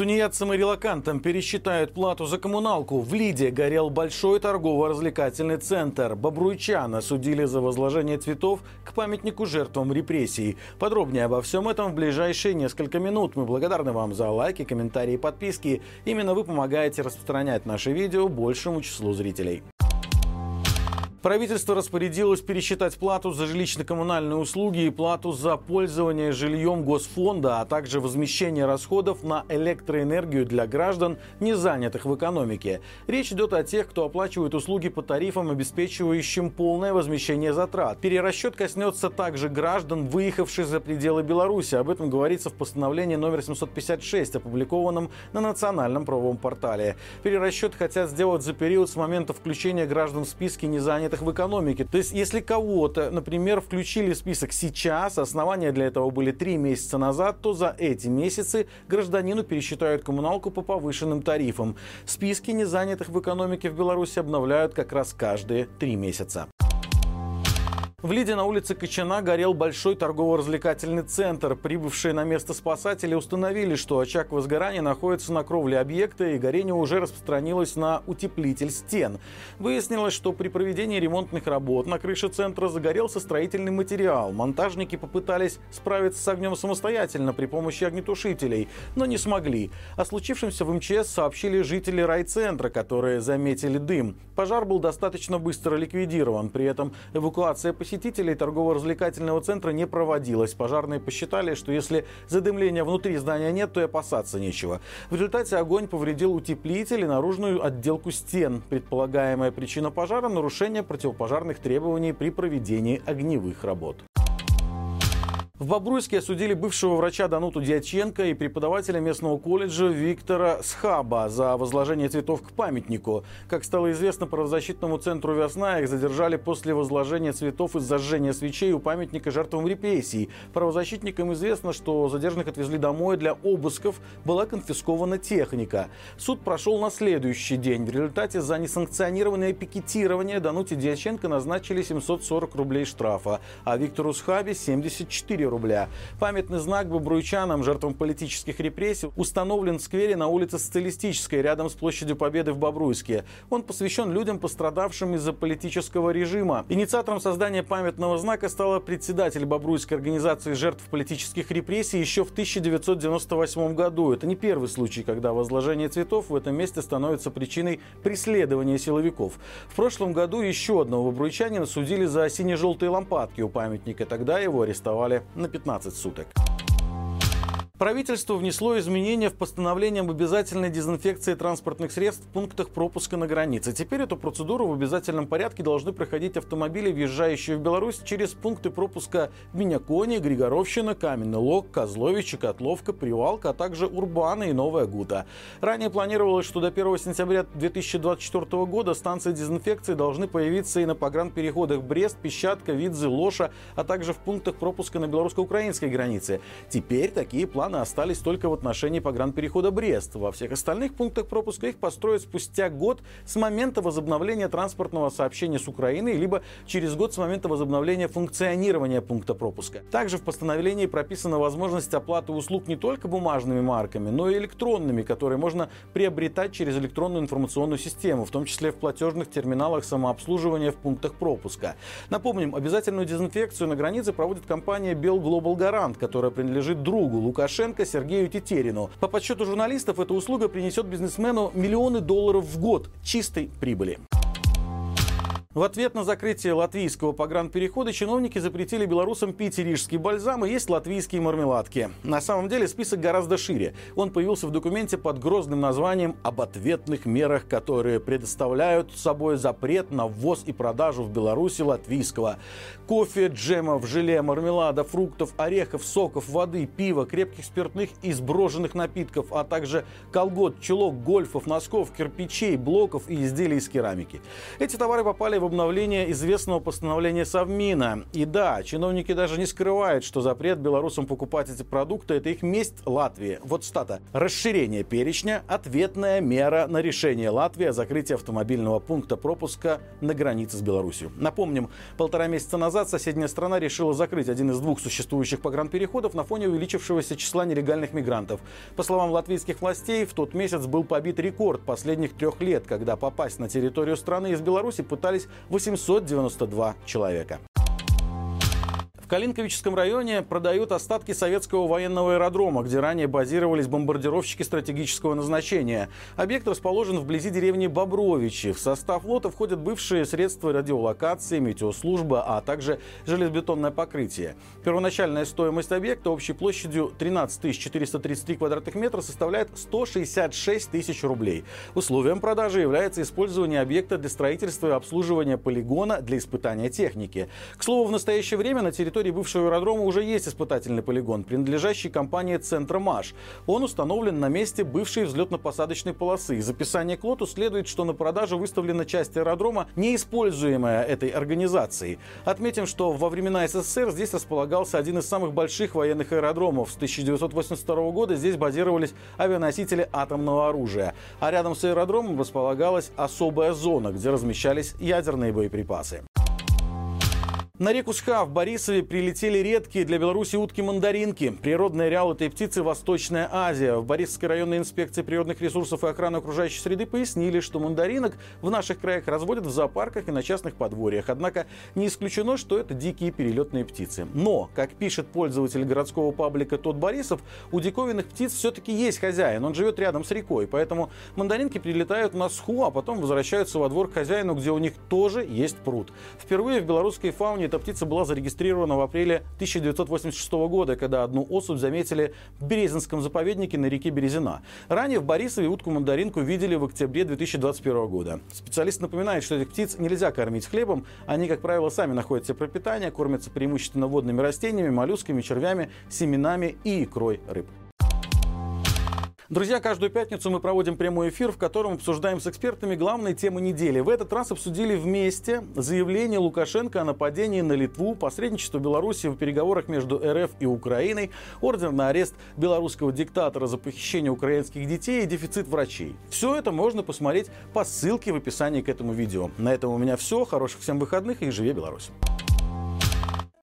Тунеядцам и релакантам пересчитают плату за коммуналку. В Лиде горел большой торгово-развлекательный центр. Бобруйчан судили за возложение цветов к памятнику жертвам репрессий. Подробнее обо всем этом в ближайшие несколько минут. Мы благодарны вам за лайки, комментарии и подписки. Именно вы помогаете распространять наши видео большему числу зрителей. Правительство распорядилось пересчитать плату за жилищно-коммунальные услуги и плату за пользование жильем Госфонда, а также возмещение расходов на электроэнергию для граждан, не занятых в экономике. Речь идет о тех, кто оплачивает услуги по тарифам, обеспечивающим полное возмещение затрат. Перерасчет коснется также граждан, выехавших за пределы Беларуси. Об этом говорится в постановлении номер 756, опубликованном на национальном правовом портале. Перерасчет хотят сделать за период с момента включения граждан в списки незанятых занятых в экономике. То есть, если кого-то, например, включили в список сейчас, основания для этого были три месяца назад, то за эти месяцы гражданину пересчитают коммуналку по повышенным тарифам. Списки незанятых в экономике в Беларуси обновляют как раз каждые три месяца. В Лиде на улице Кочана горел большой торгово-развлекательный центр. Прибывшие на место спасатели установили, что очаг возгорания находится на кровле объекта и горение уже распространилось на утеплитель стен. Выяснилось, что при проведении ремонтных работ на крыше центра загорелся строительный материал. Монтажники попытались справиться с огнем самостоятельно при помощи огнетушителей, но не смогли. О случившемся в МЧС сообщили жители райцентра, которые заметили дым. Пожар был достаточно быстро ликвидирован. При этом эвакуация посетителей посетителей торгово-развлекательного центра не проводилось. Пожарные посчитали, что если задымления внутри здания нет, то и опасаться нечего. В результате огонь повредил утеплитель и наружную отделку стен. Предполагаемая причина пожара – нарушение противопожарных требований при проведении огневых работ. В Бобруйске осудили бывшего врача Дануту Дьяченко и преподавателя местного колледжа Виктора Схаба за возложение цветов к памятнику. Как стало известно правозащитному центру «Весна», их задержали после возложения цветов и зажжения свечей у памятника жертвам репрессий. Правозащитникам известно, что задержанных отвезли домой для обысков, была конфискована техника. Суд прошел на следующий день. В результате за несанкционированное пикетирование Дануте Дьяченко назначили 740 рублей штрафа, а Виктору Схабе 74 рубля. Памятный знак бобруйчанам, жертвам политических репрессий, установлен в сквере на улице Социалистической, рядом с площадью Победы в Бобруйске. Он посвящен людям, пострадавшим из-за политического режима. Инициатором создания памятного знака стала председатель Бобруйской организации жертв политических репрессий еще в 1998 году. Это не первый случай, когда возложение цветов в этом месте становится причиной преследования силовиков. В прошлом году еще одного бобруйчанина судили за сине-желтые лампадки у памятника. Тогда его арестовали на 15 суток. Правительство внесло изменения в постановление об обязательной дезинфекции транспортных средств в пунктах пропуска на границе. Теперь эту процедуру в обязательном порядке должны проходить автомобили, въезжающие в Беларусь через пункты пропуска Миняконе, Григоровщина, Каменный Лог, Козлович, Котловка, Привалка, а также Урбана и Новая Гута. Ранее планировалось, что до 1 сентября 2024 года станции дезинфекции должны появиться и на погранпереходах Брест, Песчатка, Видзы, Лоша, а также в пунктах пропуска на белорусско-украинской границе. Теперь такие планы планы остались только в отношении погранперехода Брест. Во всех остальных пунктах пропуска их построят спустя год с момента возобновления транспортного сообщения с Украиной, либо через год с момента возобновления функционирования пункта пропуска. Также в постановлении прописана возможность оплаты услуг не только бумажными марками, но и электронными, которые можно приобретать через электронную информационную систему, в том числе в платежных терминалах самообслуживания в пунктах пропуска. Напомним, обязательную дезинфекцию на границе проводит компания Bell Global Garant, которая принадлежит другу Лукашенко Порошенко Сергею Тетерину. По подсчету журналистов, эта услуга принесет бизнесмену миллионы долларов в год чистой прибыли. В ответ на закрытие латвийского погранперехода чиновники запретили белорусам пить рижский бальзам и есть латвийские мармеладки. На самом деле список гораздо шире. Он появился в документе под грозным названием «Об ответных мерах, которые предоставляют собой запрет на ввоз и продажу в Беларуси латвийского кофе, джемов, желе, мармелада, фруктов, орехов, соков, воды, пива, крепких спиртных и сброженных напитков, а также колгот, чулок, гольфов, носков, кирпичей, блоков и изделий из керамики». Эти товары попали в обновление известного постановления Совмина. И да, чиновники даже не скрывают, что запрет белорусам покупать эти продукты – это их месть Латвии. Вот стата. Расширение перечня – ответная мера на решение Латвии о закрытии автомобильного пункта пропуска на границе с Беларусью. Напомним, полтора месяца назад соседняя страна решила закрыть один из двух существующих погранпереходов на фоне увеличившегося числа нелегальных мигрантов. По словам латвийских властей, в тот месяц был побит рекорд последних трех лет, когда попасть на территорию страны из Беларуси пытались 892 человека. Калинковическом районе продают остатки советского военного аэродрома, где ранее базировались бомбардировщики стратегического назначения. Объект расположен вблизи деревни Бобровичи. В состав лота входят бывшие средства радиолокации, метеослужба, а также железобетонное покрытие. Первоначальная стоимость объекта общей площадью 13 433 квадратных метра составляет 166 тысяч рублей. Условием продажи является использование объекта для строительства и обслуживания полигона для испытания техники. К слову, в настоящее время на территории территории бывшего аэродрома уже есть испытательный полигон, принадлежащий компании «Центромаш». Он установлен на месте бывшей взлетно-посадочной полосы. Из описания к лоту следует, что на продажу выставлена часть аэродрома, неиспользуемая этой организацией. Отметим, что во времена СССР здесь располагался один из самых больших военных аэродромов. С 1982 года здесь базировались авианосители атомного оружия. А рядом с аэродромом располагалась особая зона, где размещались ядерные боеприпасы. На реку Сха в Борисове прилетели редкие для Беларуси утки-мандаринки. Природный ареал этой птицы – Восточная Азия. В Борисовской районной инспекции природных ресурсов и охраны окружающей среды пояснили, что мандаринок в наших краях разводят в зоопарках и на частных подворьях. Однако не исключено, что это дикие перелетные птицы. Но, как пишет пользователь городского паблика Тот Борисов, у диковинных птиц все-таки есть хозяин. Он живет рядом с рекой. Поэтому мандаринки прилетают на Сху, а потом возвращаются во двор к хозяину, где у них тоже есть пруд. Впервые в белорусской фауне эта птица была зарегистрирована в апреле 1986 года, когда одну особь заметили в Березинском заповеднике на реке Березина. Ранее в Борисове утку-мандаринку видели в октябре 2021 года. Специалист напоминает, что этих птиц нельзя кормить хлебом. Они, как правило, сами находят себе пропитание, кормятся преимущественно водными растениями, моллюсками, червями, семенами и икрой рыб. Друзья, каждую пятницу мы проводим прямой эфир, в котором обсуждаем с экспертами главные темы недели. В этот раз обсудили вместе заявление Лукашенко о нападении на Литву, посредничество Беларуси в переговорах между РФ и Украиной, ордер на арест белорусского диктатора за похищение украинских детей и дефицит врачей. Все это можно посмотреть по ссылке в описании к этому видео. На этом у меня все. Хороших всем выходных и живи Беларусь!